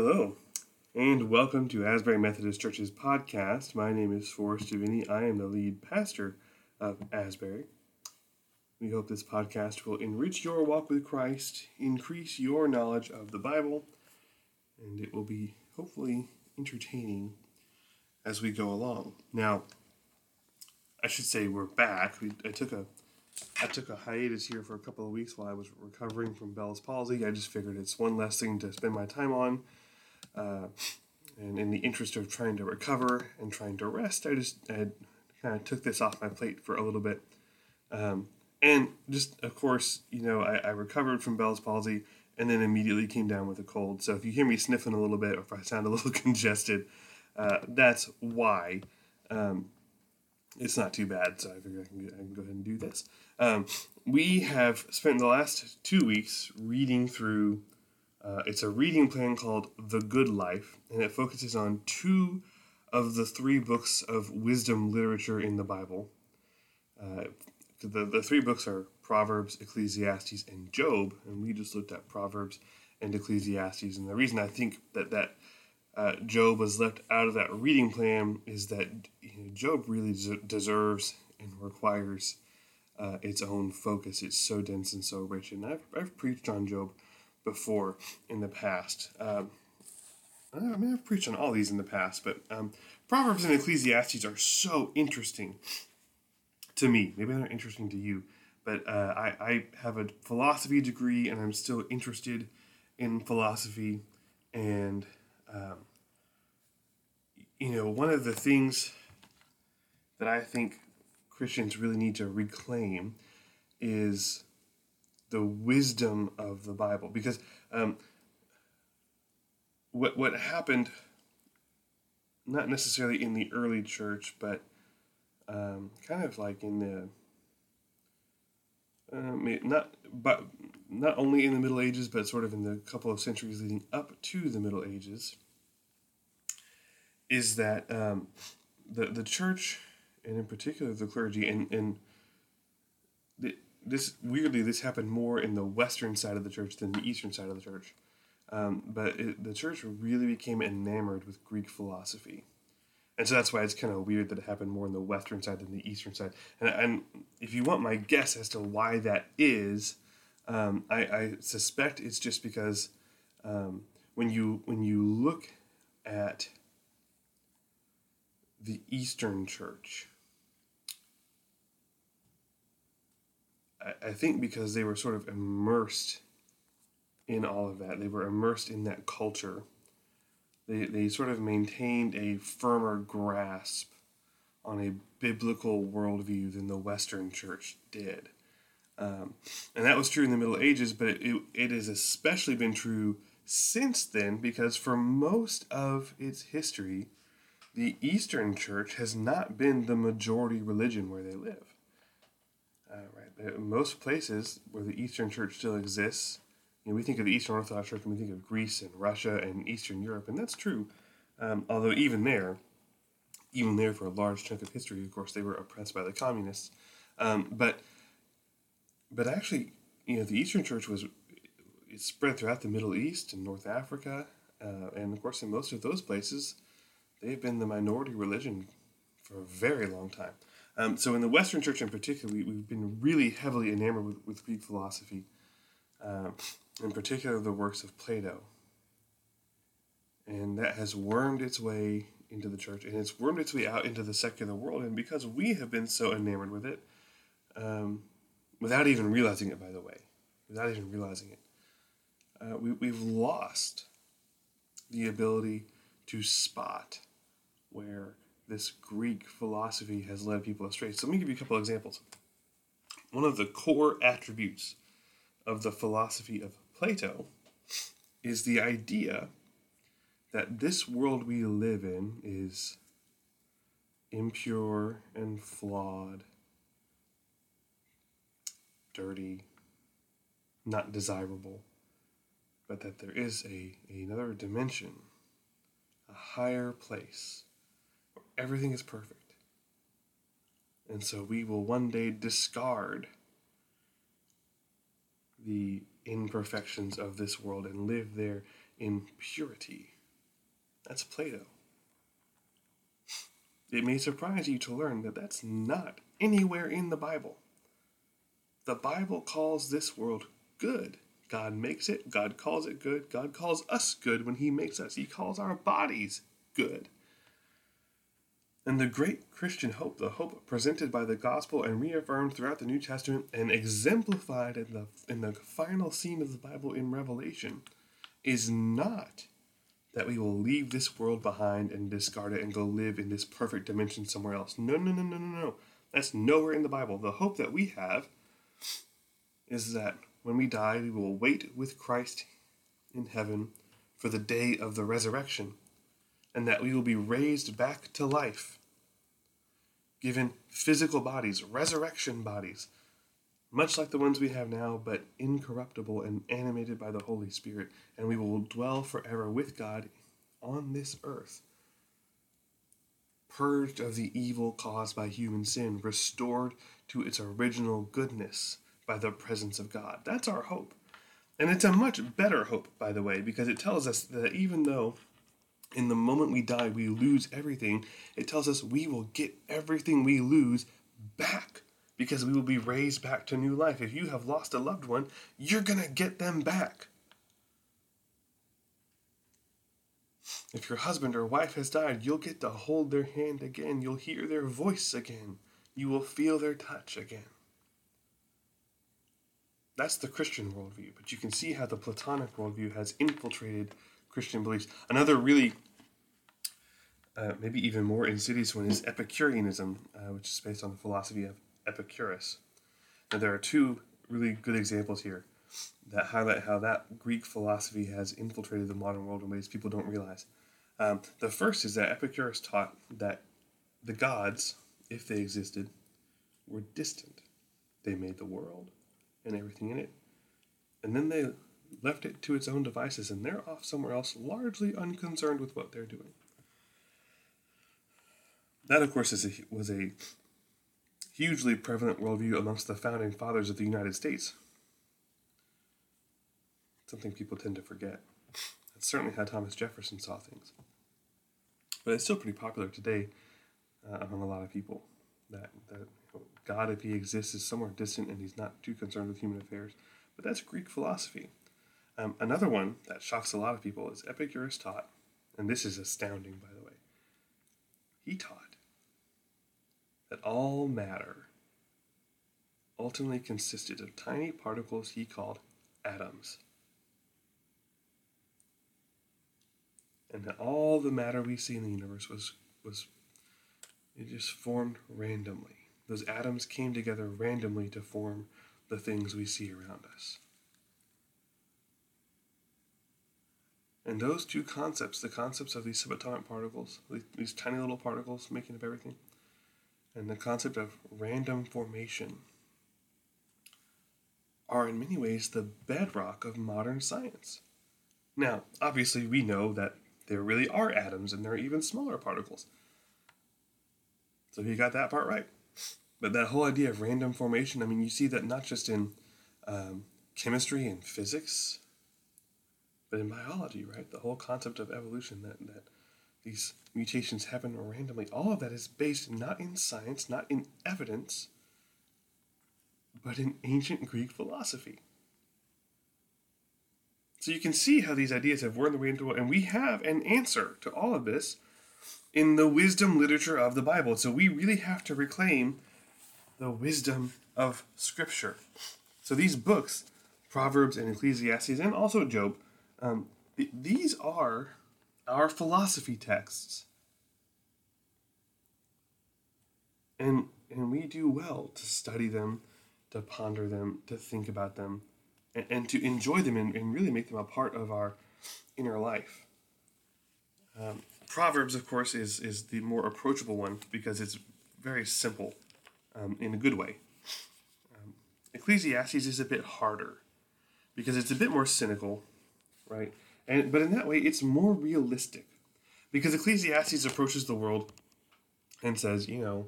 Hello, and welcome to Asbury Methodist Church's podcast. My name is Forrest Giovanni. I am the lead pastor of Asbury. We hope this podcast will enrich your walk with Christ, increase your knowledge of the Bible, and it will be hopefully entertaining as we go along. Now, I should say we're back. We, I took a I took a hiatus here for a couple of weeks while I was recovering from Bell's palsy. I just figured it's one less thing to spend my time on. Uh, and in the interest of trying to recover and trying to rest, I just I kind of took this off my plate for a little bit. Um, and just, of course, you know, I, I, recovered from Bell's palsy and then immediately came down with a cold. So if you hear me sniffing a little bit or if I sound a little congested, uh, that's why. Um, it's not too bad, so I figure I can, I can go ahead and do this. Um, we have spent the last two weeks reading through. Uh, it's a reading plan called The Good Life, and it focuses on two of the three books of wisdom literature in the Bible. Uh, the, the three books are Proverbs, Ecclesiastes, and Job, and we just looked at Proverbs and Ecclesiastes. And the reason I think that that uh, Job was left out of that reading plan is that you know, Job really des- deserves and requires uh, its own focus. It's so dense and so rich. And I've, I've preached on Job before in the past. Um, I mean, I've preached on all these in the past, but um, Proverbs and Ecclesiastes are so interesting to me. Maybe they're interesting to you, but uh, I, I have a philosophy degree and I'm still interested in philosophy. And, um, you know, one of the things that I think Christians really need to reclaim is the wisdom of the Bible. Because um, what, what happened, not necessarily in the early church, but um, kind of like in the uh, not but not only in the Middle Ages, but sort of in the couple of centuries leading up to the Middle Ages, is that um, the the church and in particular the clergy and and this weirdly this happened more in the western side of the church than the eastern side of the church, um, but it, the church really became enamored with Greek philosophy and so that's why it's kind of weird that it happened more on the western side than the eastern side. And, and if you want my guess as to why that is, um, I, I, suspect it's just because um, when you when you look at the Eastern Church, I, think because they were sort of immersed in all of that, they were immersed in that culture they, they sort of maintained a firmer grasp on a biblical worldview than the Western Church did. Um, and that was true in the Middle Ages, but it, it has especially been true since then because for most of its history, the Eastern Church has not been the majority religion where they live. Uh, right, most places where the Eastern Church still exists, you know, we think of the Eastern Orthodox Church and we think of Greece and Russia and Eastern Europe, and that's true. Um, although even there, even there for a large chunk of history, of course, they were oppressed by the communists. Um, but but actually, you know, the Eastern Church was it spread throughout the Middle East and North Africa, uh, and of course, in most of those places, they've been the minority religion for a very long time. Um, so, in the Western Church in particular, we, have been really heavily enamored with, with Greek philosophy. Uh, in particular the works of Plato. And that has wormed its way into the church and it's wormed its way out into the secular world. And because we have been so enamored with it, um, without even realizing it, by the way, without even realizing it, uh, we, we've lost the ability to spot where this Greek philosophy has led people astray. So let me give you a couple of examples. One of the core attributes of the philosophy of Plato is the idea that this world we live in is impure and flawed, dirty, not desirable, but that there is a another dimension, a higher place everything is perfect. And so we will one day discard the imperfections of this world and live there in purity. That's Plato. It may surprise you to learn that that's not anywhere in the Bible. The Bible calls this world good. God makes it, God calls it good, God calls us good when He makes us. He calls our bodies good. And the great Christian hope, the hope presented by the gospel and reaffirmed throughout the New Testament and exemplified in the, in the final scene of the Bible in Revelation, is not that we will leave this world behind and discard it and go live in this perfect dimension somewhere else. No, no, no, no, no, no. That's nowhere in the Bible. The hope that we have is that when we die, we will wait with Christ in heaven for the day of the resurrection, and that we will be raised back to life, given physical bodies, resurrection bodies, much like the ones we have now, but incorruptible and animated by the Holy Spirit, and we will dwell forever with God on this earth. Purged of the evil caused by human sin, restored to its original goodness by the presence of God. That's our hope. And it's a much better hope, by the way, because it tells us that even though in the moment we die we lose everything, it tells us we will get everything we lose back because we will be raised back to new life. If you have lost a loved one, you're going to get them back. If your husband or wife has died, you'll get to hold their hand again. You'll hear their voice again. You will feel their touch again. That's the Christian worldview, but you can see how the Platonic worldview has infiltrated Christian beliefs. Another really, uh, maybe even more insidious one is Epicureanism, uh, which is based on the philosophy of Epicurus. Now, there are two really good examples here that highlight how that Greek philosophy has infiltrated the modern world in ways people don't realize. Um, the first is that Epicurus taught that the gods, if they existed, were distant. They made the world and everything in it, and then they left it to its own devices, and they're off somewhere else, largely unconcerned with what they're doing. That, of course, is a, was a hugely prevalent worldview amongst the founding fathers of the United States. Something people tend to forget. That's certainly how Thomas Jefferson saw things. But it's still pretty popular today uh, among a lot of people that, that God, if he exists, is somewhere distant and he's not too concerned with human affairs. But that's Greek philosophy. Um, another one that shocks a lot of people is Epicurus taught, and this is astounding, by the way. He taught that all matter ultimately consisted of tiny particles he called atoms. And that all the matter we see in the universe was, was it just formed randomly. Those atoms came together randomly to form the things we see around us. And those two concepts, the concepts of these subatomic particles, these tiny little particles making up everything, and the concept of random formation are in many ways the bedrock of modern science. Now, obviously, we know that there really are atoms and there are even smaller particles. So you got that part right. But that whole idea of random formation, I mean, you see that not just in um, chemistry and physics, but in biology, right? The whole concept of evolution that, that these mutations happen randomly. All of that is based not in science, not in evidence, but in ancient Greek philosophy. So you can see how these ideas have worn their way into it, and we have an answer to all of this in the wisdom literature of the Bible. So we really have to reclaim the wisdom of Scripture. So these books, Proverbs and Ecclesiastes, and also Job, um, th- these are our philosophy texts. And, and we do well to study them, to ponder them, to think about them, and, and to enjoy them and, and, really make them a part of our inner life. Um, Proverbs, of course, is, is the more approachable one because it's very simple um, in a good way. Um, Ecclesiastes is a bit harder because it's a bit more cynical, right? And but in that way, it's more realistic because Ecclesiastes approaches the world and says, you know,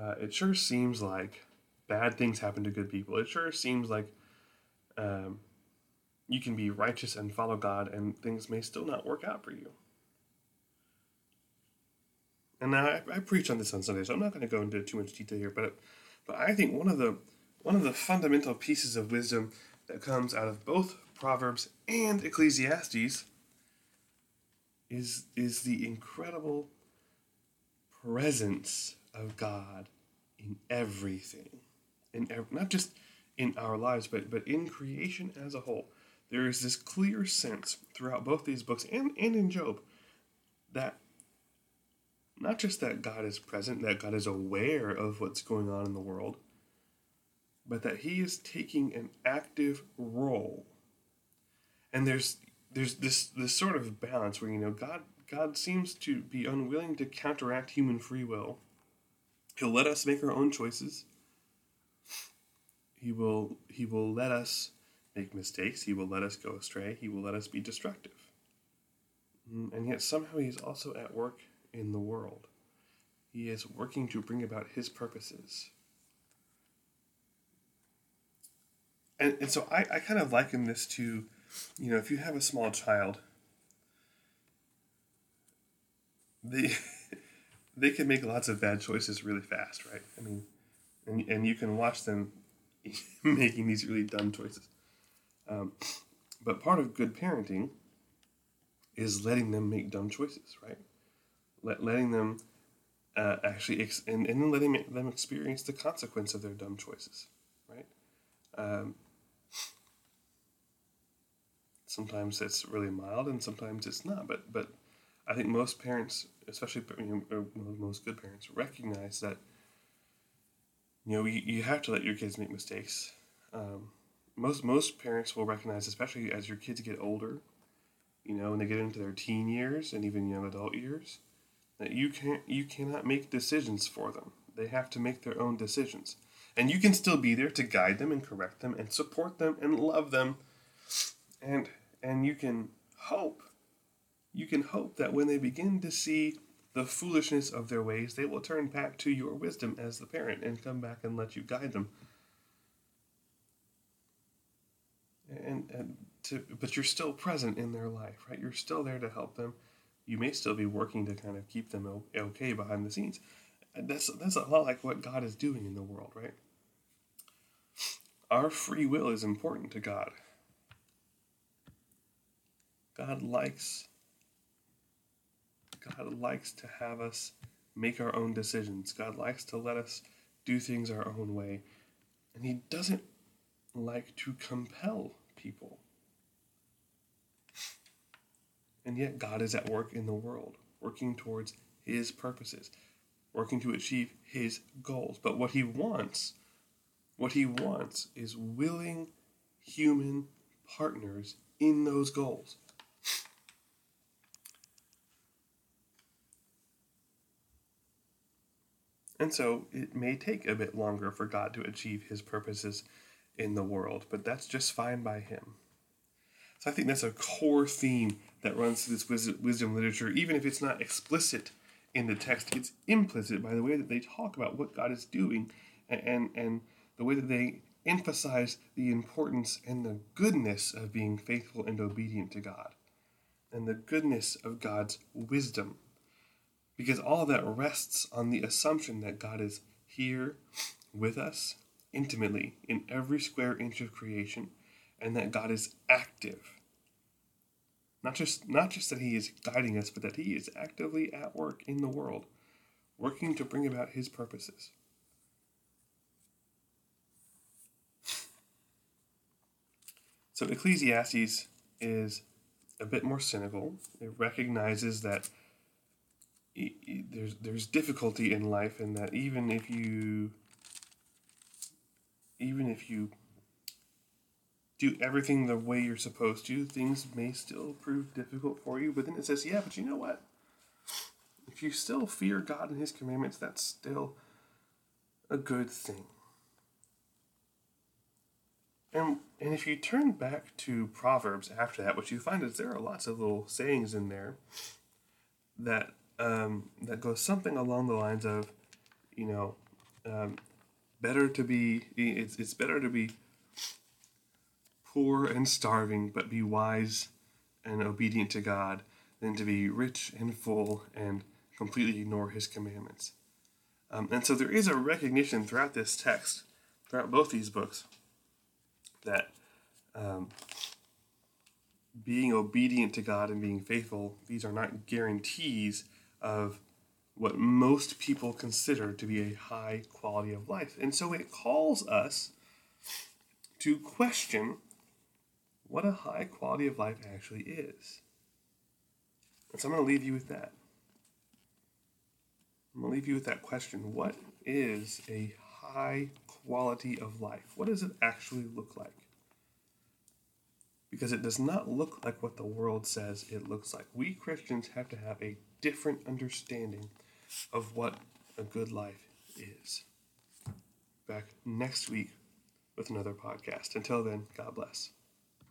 uh, it sure seems like bad things happen to good people. It sure seems like, um, you can be righteous and follow God, and things may still not work out for you. And now I, I preach on this on Sunday, so I'm not going to go into too much detail here. But but I think one of the one of the fundamental pieces of wisdom that comes out of both Proverbs and Ecclesiastes is is the incredible presence of God in everything, in ev- not just in our lives, but but in creation as a whole. There is this clear sense throughout both these books and, and in Job that not just that God is present, that God is aware of what's going on in the world, but that He is taking an active role. And there's there's this this sort of balance where you know God God seems to be unwilling to counteract human free will. He'll let us make our own choices. He will he will let us make mistakes. He will let us go astray. He will let us be destructive. Mm, and yet somehow he's also at work in the world. He is working to bring about his purposes. And, and so I, I kind of liken this to, you know, if you have a small child, they they can make lots of bad choices really fast, right? I mean, and, and you can watch them making these really dumb choices. Um, but part of good parenting is letting them make dumb choices, right? let, letting them uh, actually ex- and, and letting them experience the consequence of their dumb choices, right? Um, sometimes it's really mild and sometimes it's not, but but I think most parents, especially you know, most good parents, recognize that you know you, you have to let your kids make mistakes. Um, most most parents will recognize, especially as your kids get older, you know, when they get into their teen years and even young adult years, that you can't you cannot make decisions for them. They have to make their own decisions. And you can still be there to guide them and correct them and support them and love them. And and you can hope you can hope that when they begin to see the foolishness of their ways, they will turn back to your wisdom as the parent and come back and let you guide them. And, and to, but you're still present in their life, right? You're still there to help them you may still be working to kind of keep them okay behind the scenes. That's that's a lot like what God is doing in the world, right? Our free will is important to God. God likes God likes to have us make our own decisions. God likes to let us do things our own way. And he doesn't like to compel people. And yet, God is at work in the world, working towards His purposes, working to achieve His goals. But what He wants, what He wants is willing human partners in those goals. And so it may take a bit longer for God to achieve his purposes in the world, but that's just fine by him. So I think that's a core theme that runs through this wisdom literature, even if it's not explicit in the text, it's implicit by the way that they talk about what God is doing and, and, and the way that they emphasize the importance and the goodness of being faithful and obedient to God and the goodness of God's wisdom. Because all that rests on the assumption that God is here with us intimately in every square inch of creation and that God is active. Not just not just that he is guiding us, but that he is actively at work in the world, working to bring about his purposes. So Ecclesiastes is a bit more cynical. It recognizes that there's there's difficulty in life, in that even if you even if you do everything the way you're supposed to, things may still prove difficult for you. But then it says, yeah, but you know what? If you still fear God and His commandments, that's still a good thing. And, and if you turn back to Proverbs after that, what you find is there are lots of little sayings in there that um, that goes something along the lines of, you know, um, better to be it's, it's better to be poor and starving, but be wise and obedient to God than to be rich and full and completely ignore his commandments. Um, and so there is a recognition throughout this text, throughout both these books, that um, being obedient to God and being faithful, these are not guarantees of what most people consider to be a high quality of life. And so it calls us to question what a high quality of life actually is. And so I'm going to leave you with that. I'm going to leave you with that question. What is a high quality of life? What does it actually look like? Because it does not look like what the world says it looks like. We Christians have to have a different understanding of what a good life is. Back next week with another podcast. Until then, God bless.